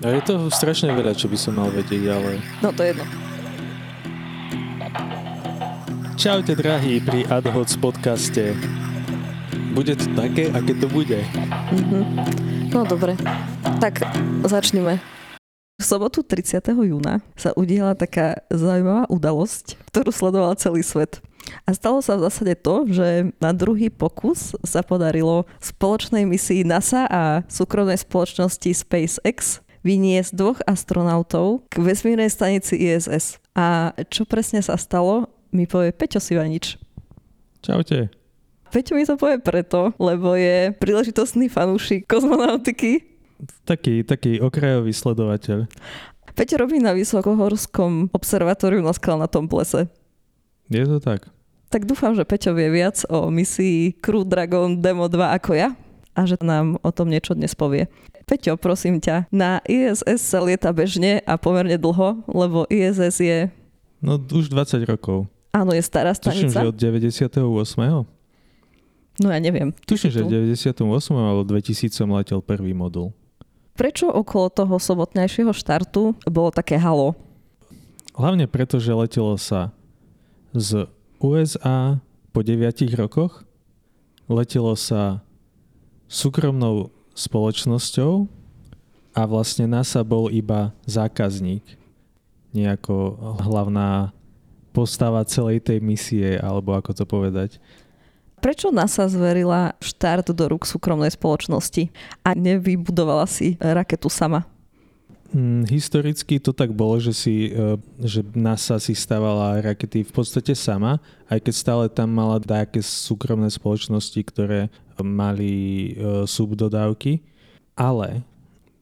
A je to strašne veľa, čo by som mal vedieť, ale... No to je jedno. Čaute drahí pri AdHoc podcaste. Bude to také, aké to bude. Mhm. No dobre, tak začneme. V sobotu 30. júna sa udiela taká zaujímavá udalosť, ktorú sledoval celý svet. A stalo sa v zásade to, že na druhý pokus sa podarilo spoločnej misii NASA a súkromnej spoločnosti SpaceX vyniesť dvoch astronautov k vesmírnej stanici ISS. A čo presne sa stalo, mi povie Peťo Sivanič. Čaute. Peťo mi to povie preto, lebo je príležitostný fanúšik kozmonautiky taký, taký okrajový sledovateľ. Peťo robí na Vysokohorskom observatóriu na skalnatom plese. Je to tak? Tak dúfam, že Peťo vie viac o misii Crew Dragon Demo 2 ako ja a že nám o tom niečo dnes povie. Peťo, prosím ťa, na ISS sa lieta bežne a pomerne dlho, lebo ISS je... No už 20 rokov. Áno, je stará stanica. Tuším, že od 98. No ja neviem. Tuším, že v 98. alebo 2000 som letel prvý modul. Prečo okolo toho sobotnejšieho štartu bolo také halo? Hlavne preto, že letelo sa z USA po 9 rokoch, letelo sa súkromnou spoločnosťou a vlastne NASA bol iba zákazník, nejako hlavná postava celej tej misie, alebo ako to povedať. Prečo NASA zverila štart do rúk súkromnej spoločnosti a nevybudovala si raketu sama? Hmm, historicky to tak bolo, že, si, e, že NASA si stávala rakety v podstate sama, aj keď stále tam mala nejaké súkromné spoločnosti, ktoré mali e, subdodávky. Ale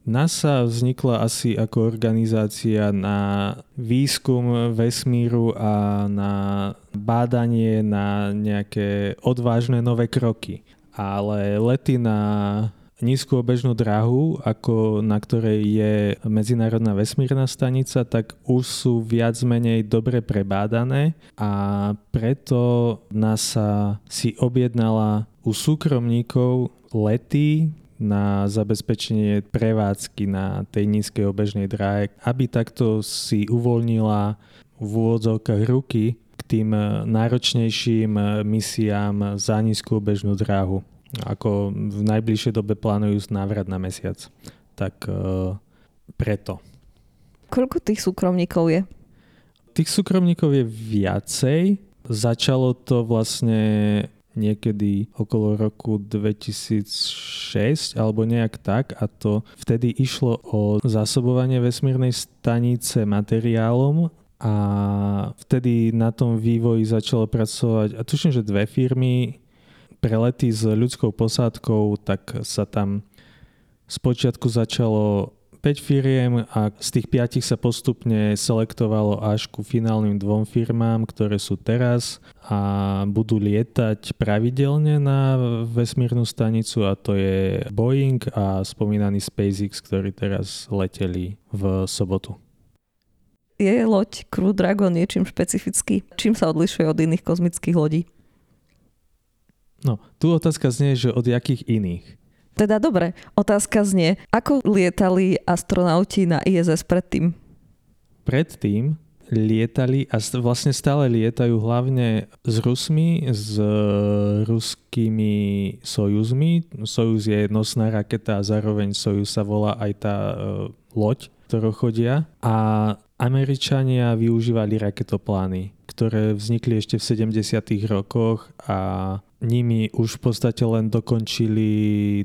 NASA vznikla asi ako organizácia na výskum vesmíru a na bádanie na nejaké odvážne nové kroky. Ale lety na nízku obežnú dráhu, ako na ktorej je Medzinárodná vesmírna stanica, tak už sú viac menej dobre prebádané a preto NASA si objednala u súkromníkov lety na zabezpečenie prevádzky na tej nízkej obežnej dráhe, aby takto si uvoľnila v úvodzovkách ruky k tým náročnejším misiám za nízku obežnú dráhu. Ako v najbližšej dobe plánujú návrat na mesiac. Tak e, preto. Koľko tých súkromníkov je? Tých súkromníkov je viacej. Začalo to vlastne niekedy okolo roku 2006 alebo nejak tak a to vtedy išlo o zásobovanie vesmírnej stanice materiálom a vtedy na tom vývoji začalo pracovať a tuším, že dve firmy prelety s ľudskou posádkou, tak sa tam spočiatku začalo 5 firiem a z tých 5 sa postupne selektovalo až ku finálnym dvom firmám, ktoré sú teraz a budú lietať pravidelne na vesmírnu stanicu a to je Boeing a spomínaný SpaceX, ktorí teraz leteli v sobotu. Je loď Crew Dragon niečím špecifický? Čím sa odlišuje od iných kozmických lodí? No, tu otázka znie, že od jakých iných? Teda dobre, otázka znie, ako lietali astronauti na ISS predtým? Predtým lietali a vlastne stále lietajú hlavne s Rusmi, s ruskými Sojuzmi. Sojuz je nosná raketa a zároveň Sojuz sa volá aj tá uh, loď, ktorou chodia. A Američania využívali raketoplány, ktoré vznikli ešte v 70. rokoch a nimi už v podstate len dokončili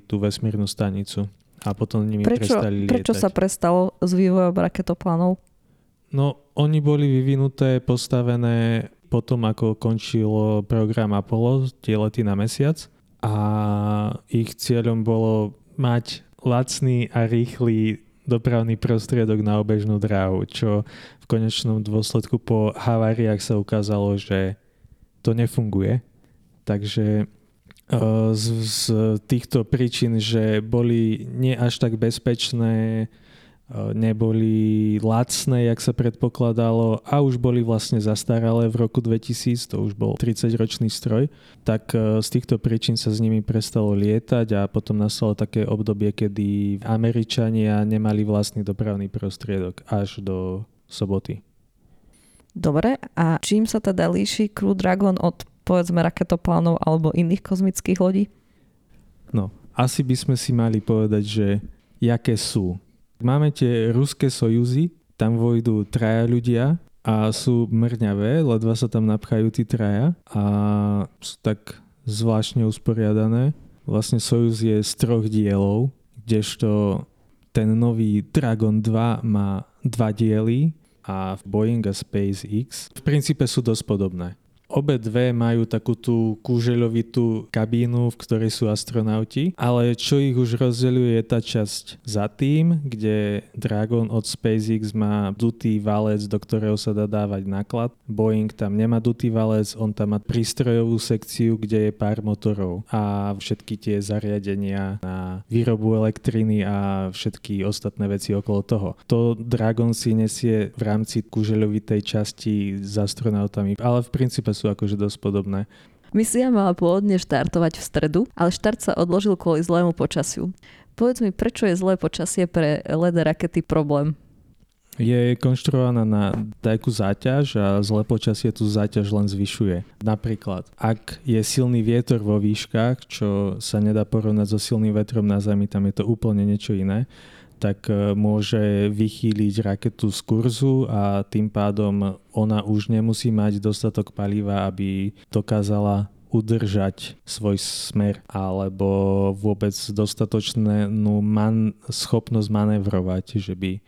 tú vesmírnu stanicu a potom nimi prečo, prestali lietať. Prečo sa prestalo s vývojom raketoplánov? No, oni boli vyvinuté, postavené potom, ako končil program Apollo, tie lety na mesiac a ich cieľom bolo mať lacný a rýchly dopravný prostriedok na obežnú dráhu, čo v konečnom dôsledku po haváriách sa ukázalo, že to nefunguje Takže eh, z, z týchto príčin, že boli nie až tak bezpečné, neboli lacné, jak sa predpokladalo a už boli vlastne zastaralé v roku 2000, to už bol 30-ročný stroj, tak e, z týchto príčin sa s nimi prestalo lietať a potom nastalo také obdobie, kedy Američania nemali vlastný dopravný prostriedok až do soboty. Dobre, a čím sa teda líši Crew Dragon od povedzme raketoplánov alebo iných kozmických lodí? No, asi by sme si mali povedať, že jaké sú. Máme tie ruské sojuzy, tam vojdu traja ľudia a sú mrňavé, ledva sa tam napchajú tí traja a sú tak zvláštne usporiadané. Vlastne Sojuz je z troch dielov, kdežto ten nový Dragon 2 má dva diely a Boeing a SpaceX v princípe sú dosť podobné. Obe dve majú takú tú kúžeľovitú kabínu, v ktorej sú astronauti, ale čo ich už rozdeľuje je tá časť za tým, kde Dragon od SpaceX má dutý valec, do ktorého sa dá dávať náklad. Boeing tam nemá dutý valec, on tam má prístrojovú sekciu, kde je pár motorov a všetky tie zariadenia na výrobu elektriny a všetky ostatné veci okolo toho. To Dragon si nesie v rámci kúžeľovitej časti s astronautami, ale v princípe sú sú akože dosť podobné. Misia mala pôvodne štartovať v stredu, ale štart sa odložil kvôli zlému počasiu. Povedz mi, prečo je zlé počasie pre LED rakety problém? Je konštruovaná na takú záťaž a zlé počasie tú záťaž len zvyšuje. Napríklad, ak je silný vietor vo výškach, čo sa nedá porovnať so silným vetrom na Zemi, tam je to úplne niečo iné, tak e, môže vychýliť raketu z kurzu a tým pádom ona už nemusí mať dostatok paliva, aby dokázala udržať svoj smer alebo vôbec dostatočnú man, schopnosť manevrovať, že by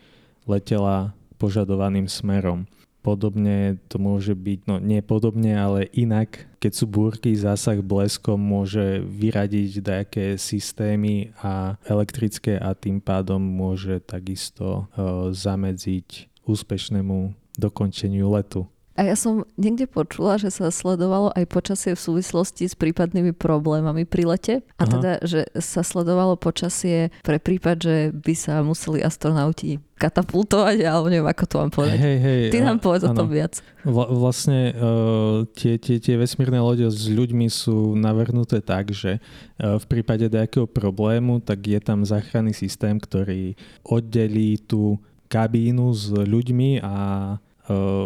letela požadovaným smerom. Podobne to môže byť, no nie podobne, ale inak, keď sú búrky, zásah bleskom môže vyradiť nejaké systémy a elektrické a tým pádom môže takisto uh, zamedziť úspešnému dokončeniu letu. A ja som niekde počula, že sa sledovalo aj počasie v súvislosti s prípadnými problémami pri lete. A Aha. teda, že sa sledovalo počasie pre prípad, že by sa museli astronauti katapultovať, alebo neviem, ako to mám povedať. Hej, hej, Ty nám povedz o tom viac. Vla, vlastne uh, tie, tie, tie vesmírne lode s ľuďmi sú navrhnuté tak, že uh, v prípade nejakého problému, tak je tam záchranný systém, ktorý oddelí tú kabínu s ľuďmi a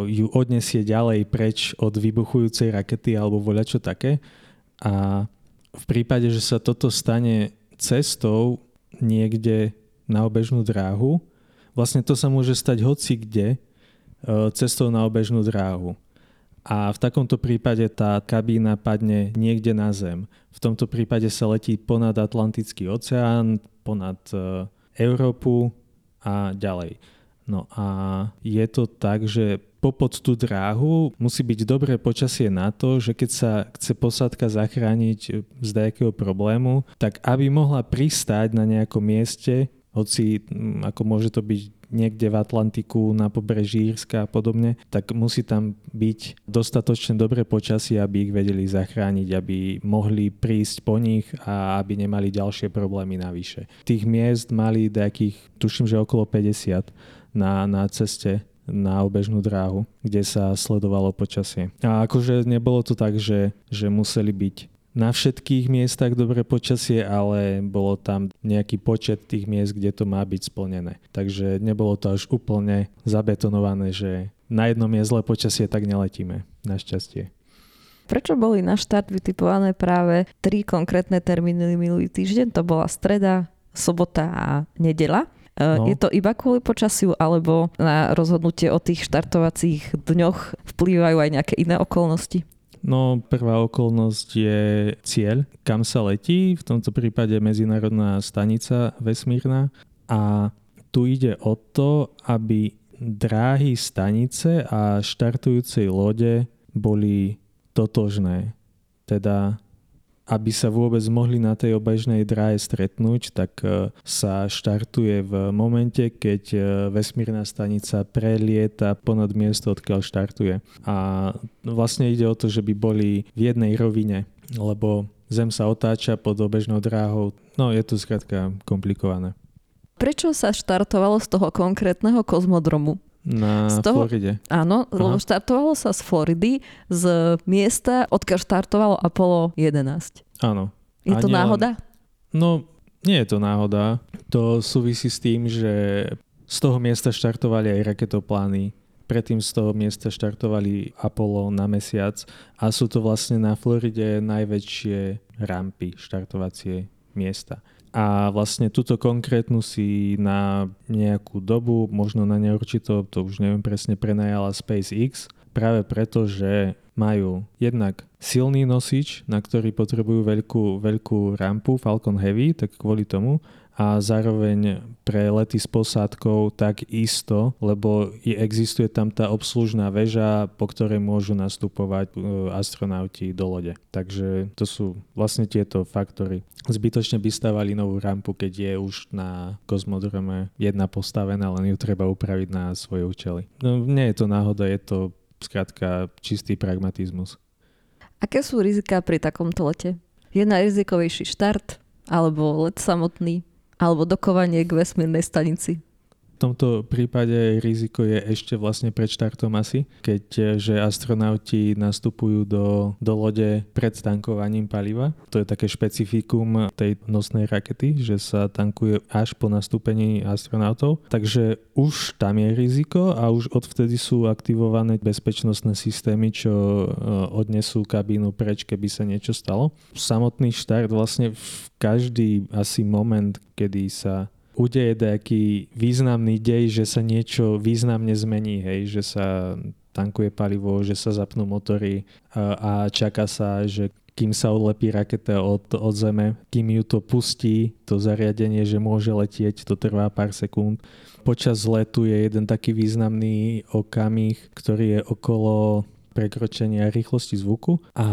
ju odnesie ďalej preč od vybuchujúcej rakety alebo voľačo také. A v prípade, že sa toto stane cestou niekde na obežnú dráhu, vlastne to sa môže stať hoci kde uh, cestou na obežnú dráhu. A v takomto prípade tá kabína padne niekde na zem. V tomto prípade sa letí ponad Atlantický oceán, ponad uh, Európu a ďalej. No a je to tak, že popod tú dráhu musí byť dobré počasie na to, že keď sa chce posádka zachrániť z nejakého problému, tak aby mohla pristáť na nejakom mieste, hoci mm, ako môže to byť niekde v Atlantiku, na pobreží Írska a podobne, tak musí tam byť dostatočne dobré počasie, aby ich vedeli zachrániť, aby mohli prísť po nich a aby nemali ďalšie problémy navyše. Tých miest mali nejakých, tuším, že okolo 50 na, na ceste na obežnú dráhu, kde sa sledovalo počasie. A akože nebolo to tak, že, že museli byť na všetkých miestach dobré počasie, ale bolo tam nejaký počet tých miest, kde to má byť splnené. Takže nebolo to až úplne zabetonované, že na jednom je zlé počasie, tak neletíme. Našťastie. Prečo boli na štart vytipované práve tri konkrétne termíny minulý týždeň? To bola streda, sobota a nedela. Eh, no. Je to iba kvôli počasiu, alebo na rozhodnutie o tých štartovacích dňoch vplývajú aj nejaké iné okolnosti? No, prvá okolnosť je cieľ, kam sa letí, v tomto prípade medzinárodná stanica vesmírna a tu ide o to, aby dráhy stanice a štartujúcej lode boli totožné. Teda aby sa vôbec mohli na tej obežnej dráhe stretnúť, tak e, sa štartuje v momente, keď e, vesmírna stanica prelieta ponad miesto, odkiaľ štartuje. A vlastne ide o to, že by boli v jednej rovine, lebo Zem sa otáča pod obežnou dráhou. No je to skrátka komplikované. Prečo sa štartovalo z toho konkrétneho kozmodromu? Na Z toho- Floride. Áno, lebo Aha. štartovalo sa z Floridy, z miesta, odkiaľ štartovalo Apollo 11. Áno. Je A to náhoda? No, nie je to náhoda. To súvisí s tým, že z toho miesta štartovali aj raketoplány. Predtým z toho miesta štartovali Apollo na mesiac a sú to vlastne na Floride najväčšie rampy, štartovacie miesta. A vlastne túto konkrétnu si na nejakú dobu, možno na neurčito, to už neviem presne, prenajala SpaceX, práve preto, že majú jednak silný nosič, na ktorý potrebujú veľkú, veľkú rampu Falcon Heavy, tak kvôli tomu, a zároveň pre lety s posádkou tak isto, lebo je, existuje tam tá obslužná väža, po ktorej môžu nastupovať e, astronauti do lode. Takže to sú vlastne tieto faktory. Zbytočne by stavali novú rampu, keď je už na kozmodrome jedna postavená, len ju treba upraviť na svoje účely. No, nie je to náhoda, je to skrátka čistý pragmatizmus. Aké sú rizika pri takomto lete? Je najrizikovejší štart, alebo let samotný, alebo dokovanie k vesmírnej stanici? Tomto prípade riziko je ešte vlastne pred štartom asi, keď eh, astronauti nastupujú do, do lode pred tankovaním paliva. To je také špecifikum tej nosnej rakety, že sa tankuje až po nastúpení astronautov. Takže už tam je riziko a už odvtedy sú aktivované bezpečnostné systémy, čo eh, odnesú kabínu preč, keby sa niečo stalo. Samotný štart vlastne v každý asi moment, kedy sa udeje nejaký významný dej, že sa niečo významne zmení, hej, že sa tankuje palivo, že sa zapnú motory a, a čaká sa, že kým sa odlepí raketa od, od zeme, kým ju to pustí, to zariadenie, že môže letieť, to trvá pár sekúnd. Počas letu je jeden taký významný okamih, ktorý je okolo prekročenia rýchlosti zvuku a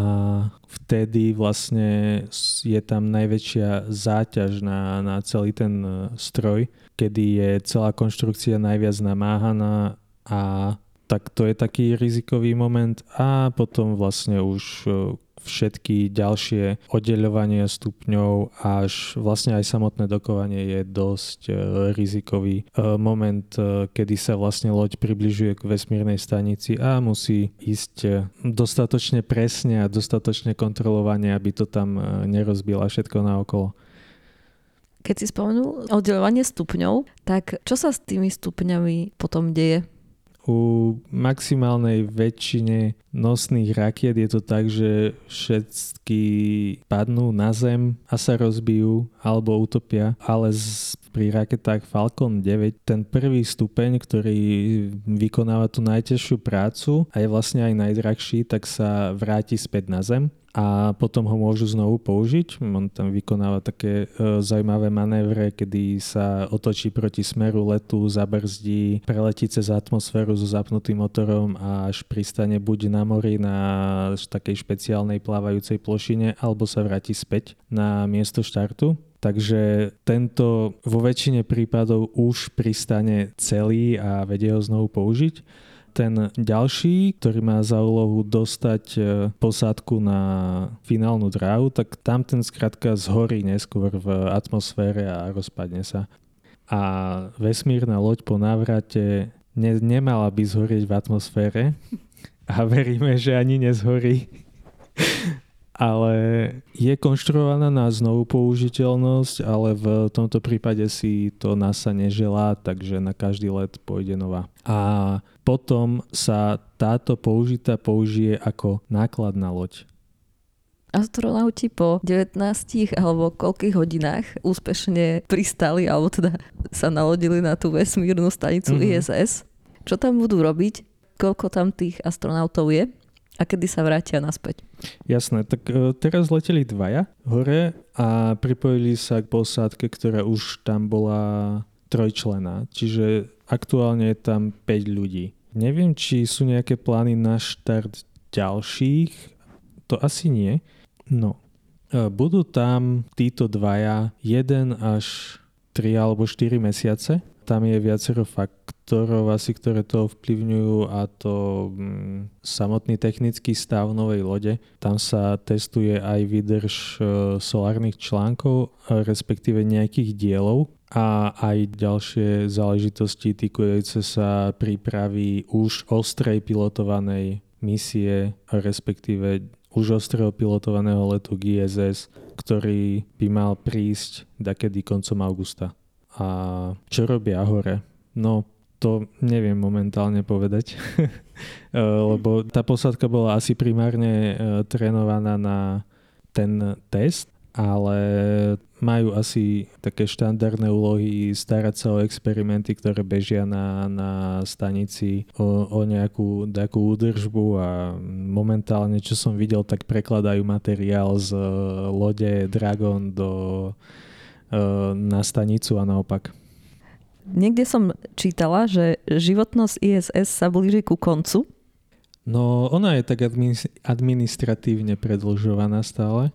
vtedy vlastne je tam najväčšia záťaž na, na celý ten e, stroj, kedy je celá konštrukcia najviac namáhaná a tak to je taký rizikový moment a potom vlastne už e, všetky ďalšie oddeľovania stupňov až vlastne aj samotné dokovanie je dosť e, rizikový e, moment, e, kedy sa vlastne loď približuje k vesmírnej stanici a musí ísť dostatočne presne a dostatočne kontrolovane, aby to tam nerozbila všetko naokolo. Keď si spomenul oddelovanie stupňov, tak čo sa s tými stupňami potom deje? U maximálnej väčšine nosných rakiet je to tak, že všetky padnú na zem a sa rozbijú alebo utopia, ale z, pri raketách Falcon 9 ten prvý stupeň, ktorý vykonáva tú najťažšiu prácu a je vlastne aj najdrahší, tak sa vráti späť na zem a potom ho môžu znovu použiť. On tam vykonáva také e, zaujímavé manévre, kedy sa otočí proti smeru letu, zabrzdí, preletí cez atmosféru so zapnutým motorom a až pristane buď na mori na takej špeciálnej plávajúcej plošine, alebo sa vráti späť na miesto štartu. Takže tento vo väčšine prípadov už pristane celý a vedie ho znovu použiť ten ďalší, ktorý má za úlohu dostať e, posádku na finálnu dráhu, tak tam ten skrátka zhorí neskôr v atmosfére a rozpadne sa. A vesmírna loď po návrate ne, nemala by zhorieť v atmosfére a veríme, že ani nezhorí. Ale je konštruovaná na znovu použiteľnosť, ale v tomto prípade si to NASA neželá, takže na každý let pôjde nová. A potom sa táto použitá použije ako nákladná loď. Astronauti po 19 alebo koľkých hodinách úspešne pristali, alebo teda sa nalodili na tú vesmírnu stanicu Mhm. mm-hmm. ISS. Čo tam budú robiť? Koľko tam tých astronautov je? A kedy sa vrátia naspäť? Jasné, tak e, teraz leteli dvaja hore a pripojili sa k posádke, ktorá už tam bola trojčlená. Čiže aktuálne je tam 5 ľudí. Neviem, či sú nejaké plány na štart ďalších. To asi nie. No. E, Budú tam títo dvaja 1 až 3 alebo 4 mesiace. Tam je viacero faktorov asi, ktoré to ovplyvňujú a to mm, samotný technický stav novej lode. Tam sa testuje aj výdrž e, solárnych článkov, e, respektíve nejakých dielov, a aj ďalšie záležitosti týkajúce sa prípravy už ostrej pilotovanej misie, respektíve už ostrého pilotovaného letu GSS, ktorý by mal prísť dakedy koncom augusta. A čo robia hore? No, to neviem momentálne povedať, lebo tá posádka bola asi primárne e, trénovaná na ten test, ale majú asi také štandardné úlohy starať sa o experimenty, ktoré bežia na, na stanici, o, o nejakú takú údržbu a momentálne, čo som videl, tak prekladajú materiál z uh, lode Dragon do, na stanicu a naopak. Niekde som čítala, že životnosť ISS sa blíži ku koncu. No, ona je tak administratívne predlžovaná stále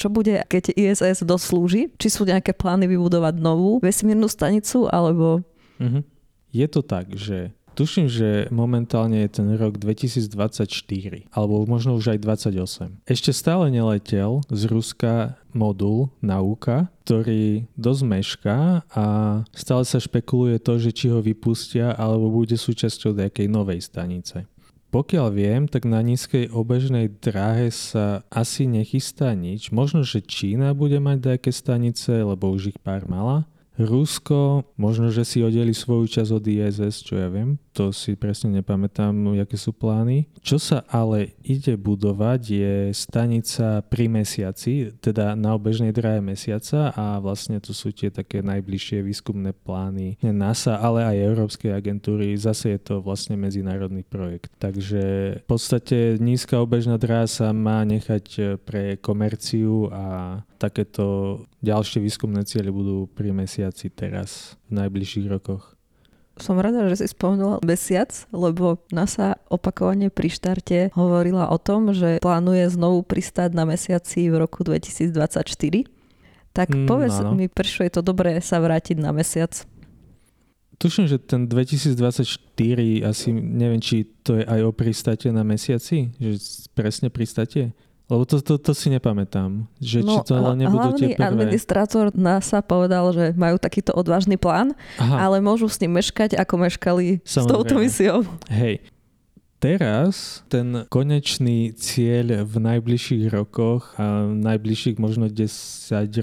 čo bude, keď ISS doslúži? Či sú nejaké plány vybudovať novú vesmírnu stanicu, alebo... Uh-huh. Je to tak, že tuším, že momentálne je ten rok 2024, alebo možno už aj 28. Ešte stále neletel z Ruska modul Nauka, ktorý dosť mešká a stále sa špekuluje to, že či ho vypustia, alebo bude súčasťou nejakej novej stanice. Pokiaľ viem, tak na nízkej obežnej dráhe sa asi nechystá nič. Možno, že Čína bude mať nejaké stanice, lebo už ich pár mala. Rusko, možno, že si oddeli svoju časť od ISS, čo ja viem, to si presne nepamätám, aké sú plány. Čo sa ale ide budovať je stanica pri mesiaci, teda na obežnej dráhe mesiaca a vlastne to sú tie také najbližšie výskumné plány NASA, ale aj Európskej agentúry. Zase je to vlastne medzinárodný projekt. Takže v podstate nízka obežná dráha sa má nechať pre komerciu a takéto ďalšie výskumné ciele budú pri mesiaci teraz v najbližších rokoch. Som rada, že si spomenula mesiac, lebo NASA opakovane pri štarte hovorila o tom, že plánuje znovu pristáť na mesiaci v roku 2024. Tak mm, povedz áno. mi, prečo je to dobré sa vrátiť na mesiac? Tuším, že ten 2024 asi, neviem, či to je aj o pristáte na mesiaci, že presne pristáte. Lebo to, to, to si nepamätám. Že no, či to ale nebudú tie prvé. administrátor NASA povedal, že majú takýto odvážny plán, Aha. ale môžu s ním meškať, ako meškali Samozrejme. s touto misiou. Hej, teraz ten konečný cieľ v najbližších rokoch a v najbližších možno 10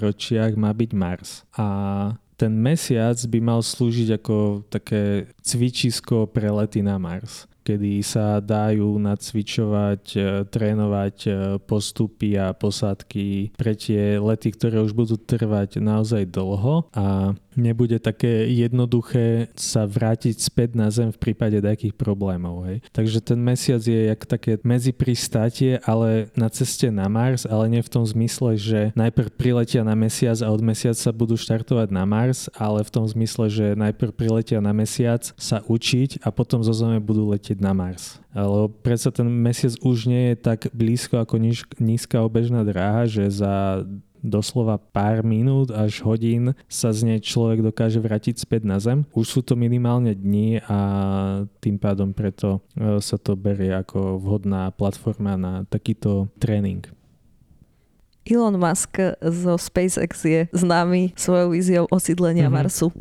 ročiach má byť Mars. A ten mesiac by mal slúžiť ako také cvičisko pre lety na Mars kedy sa dajú nacvičovať, e, trénovať e, postupy a posádky pre tie lety, ktoré už budú trvať naozaj dlho. A nebude také jednoduché sa vrátiť späť na Zem v prípade nejakých problémov. Hej. Takže ten mesiac je jak také medzipristátie, ale na ceste na Mars, ale nie v tom zmysle, že najprv priletia na mesiac a od mesiaca budú štartovať na Mars, ale v tom zmysle, že najprv priletia na mesiac sa učiť a potom zo Zeme budú letieť na Mars. Ale predsa ten mesiac už nie je tak blízko ako nízka obežná dráha, že za doslova pár minút až hodín sa z nej človek dokáže vrátiť späť na Zem. Už sú to minimálne dni a tým pádom preto e, sa to berie ako vhodná platforma na takýto tréning. Elon Musk zo SpaceX je známy svojou víziou osídlenia mm-hmm. Marsu.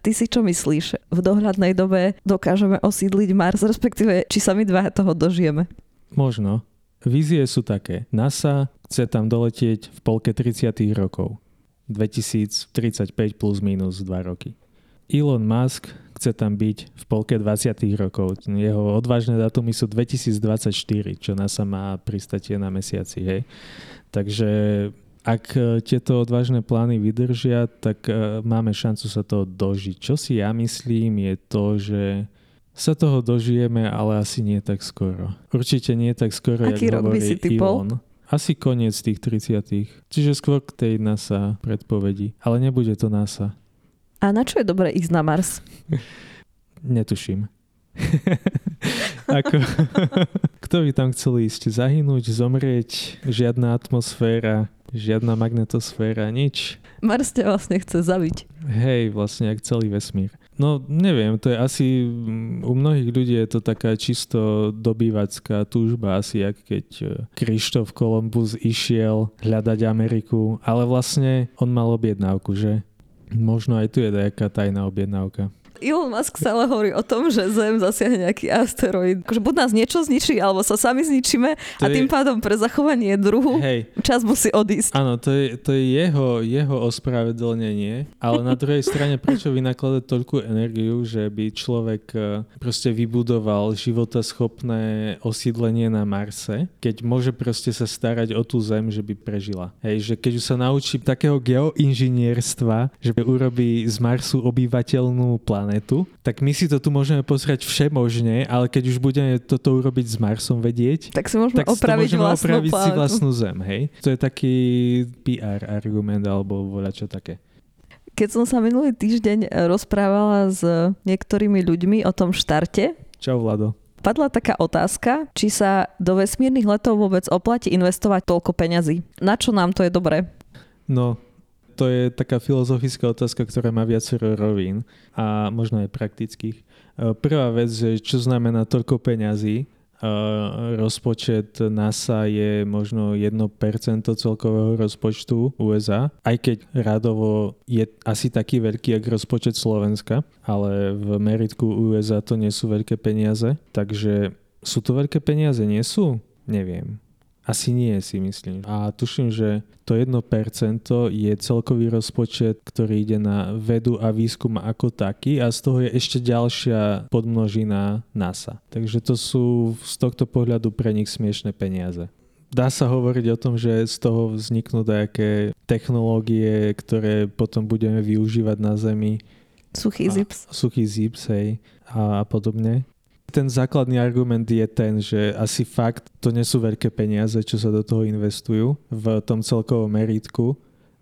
Ty si čo myslíš? V dohľadnej dobe dokážeme osídliť Mars, respektíve či sa my dva toho dožijeme? Možno. Vízie sú také. NASA chce tam doletieť v polke 30. rokov. 2035 plus minus 2 roky. Elon Musk chce tam byť v polke 20. rokov. Jeho odvážne datumy sú 2024, čo NASA má pristatie na mesiaci. Hej. Takže ak tieto odvážne plány vydržia, tak e, máme šancu sa toho dožiť. Čo si ja myslím je to, že sa toho dožijeme, ale asi nie tak skoro. Určite nie tak skoro, Aký jak rok by si typol? Asi koniec tých 30 Čiže skôr k tej NASA predpovedi. Ale nebude to NASA. A na čo je dobré ísť na Mars? Netuším. Ako, kto by tam chcel ísť? Zahynúť, zomrieť, žiadna atmosféra, žiadna magnetosféra, nič. Mars ťa vlastne chce zabiť. Hej, vlastne jak celý vesmír. No neviem, to je asi, mm, u mnohých ľudí je to taká čisto dobývacká túžba, asi jak keď e, Krištof Kolumbus išiel hľadať Ameriku, ale vlastne on mal objednávku, že? Možno aj tu je nejaká tajná objednávka. Elon Musk stále hovorí o tom, že Zem zasiahne nejaký asteroid. Akože buď nás niečo zničí, alebo sa sami zničíme to a tým je... pádom pre zachovanie druhu Hej. čas musí odísť. Áno, to je, to je jeho, jeho ospravedlnenie, ale na druhej strane prečo vynakladať toľkú energiu, že by človek e, proste vybudoval životaschopné osídlenie na Marse, keď môže proste sa starať o tú Zem, že by prežila. Hej, že keď už sa naučí takého geoinžinierstva, že urobí z Marsu obyvateľnú planetu, planetu, tak my si to tu môžeme pozrieť všemožne, ale keď už budeme toto urobiť s Marsom vedieť, tak si môžeme tak opraviť, si môžeme vlastnú, opraviť si vlastnú Zem, hej? To je taký PR argument alebo voľa čo také. Keď som sa minulý týždeň rozprávala s niektorými ľuďmi o tom štarte, Čau Vlado padla taká otázka, či sa do vesmírnych letov vôbec oplatí investovať toľko peňazí. Na čo nám to je dobré? No, to je taká filozofická otázka, ktorá má viacero rovín a možno aj praktických. E, prvá vec, že čo znamená toľko peňazí, e, rozpočet NASA je možno 1% celkového rozpočtu USA, aj keď radovo je asi taký veľký, ako rozpočet Slovenska, ale v meritku USA to nie sú veľké peniaze, takže sú to veľké peniaze, nie sú? Neviem. Asi nie, si myslím. A tuším, že to 1% je celkový rozpočet, ktorý ide na vedu a výskum ako taký a z toho je ešte ďalšia podmnožina NASA. Takže to sú z tohto pohľadu pre nich smiešne peniaze. Dá sa hovoriť o tom, že z toho vzniknú nejaké technológie, ktoré potom budeme využívať na Zemi. Suchý zips. Suchý zips, hej, a, a podobne. Ten základný argument je ten, že asi fakt to nie sú veľké peniaze, čo sa do toho investujú v tom celkovom meritku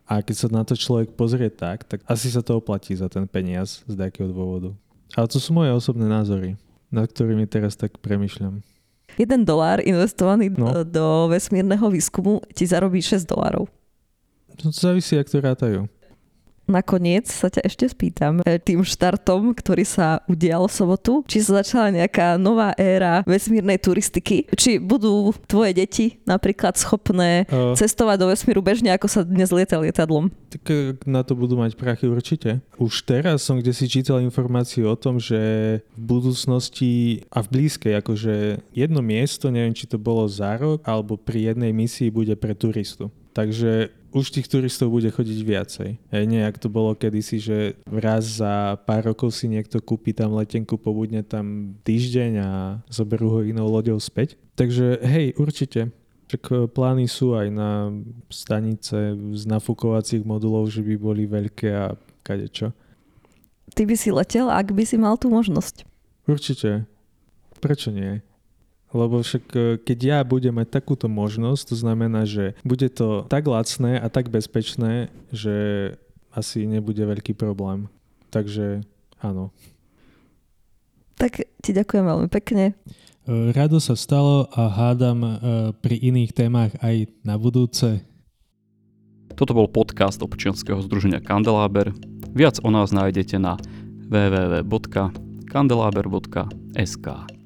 a keď sa na to človek pozrie tak, tak asi sa to oplatí za ten peniaz z nejakého dôvodu. Ale to sú moje osobné názory, nad ktorými teraz tak premyšľam. Jeden dolár investovaný no. do vesmírneho výskumu ti zarobí 6 dolárov. To závisí, ak to rátajú. Nakoniec sa ťa ešte spýtam, e, tým štartom, ktorý sa udial v sobotu, či sa začala nejaká nová éra vesmírnej turistiky, či budú tvoje deti napríklad schopné uh, cestovať do vesmíru bežne, ako sa dnes lieta lietadlom? Tak e, na to budú mať prachy určite. Už teraz som kde si čítal informáciu o tom, že v budúcnosti a v blízkej, akože jedno miesto, neviem či to bolo za rok, alebo pri jednej misii bude pre turistu. Takže už tých turistov bude chodiť viacej. Hej, nie, ak to bolo kedysi, že raz za pár rokov si niekto kúpi tam letenku, pobudne tam týždeň a zoberú ho inou loďou späť. Takže hej, určite. Tak e, plány sú aj na stanice z nafúkovacích modulov, že by boli veľké a kadečo. Ty by si letel, ak by si mal tú možnosť. Určite. Prečo nie? Lebo však e, keď ja budem mať takúto možnosť, to znamená, že bude to tak lacné a tak bezpečné, že asi nebude veľký problém. Takže áno. Tak ti ďakujem veľmi pekne. E, rado sa stalo a hádam e, pri iných témach aj na budúce. Toto bol podcast občianskeho združenia Kandeláber. Viac o nás nájdete na www.kandelaber.sk.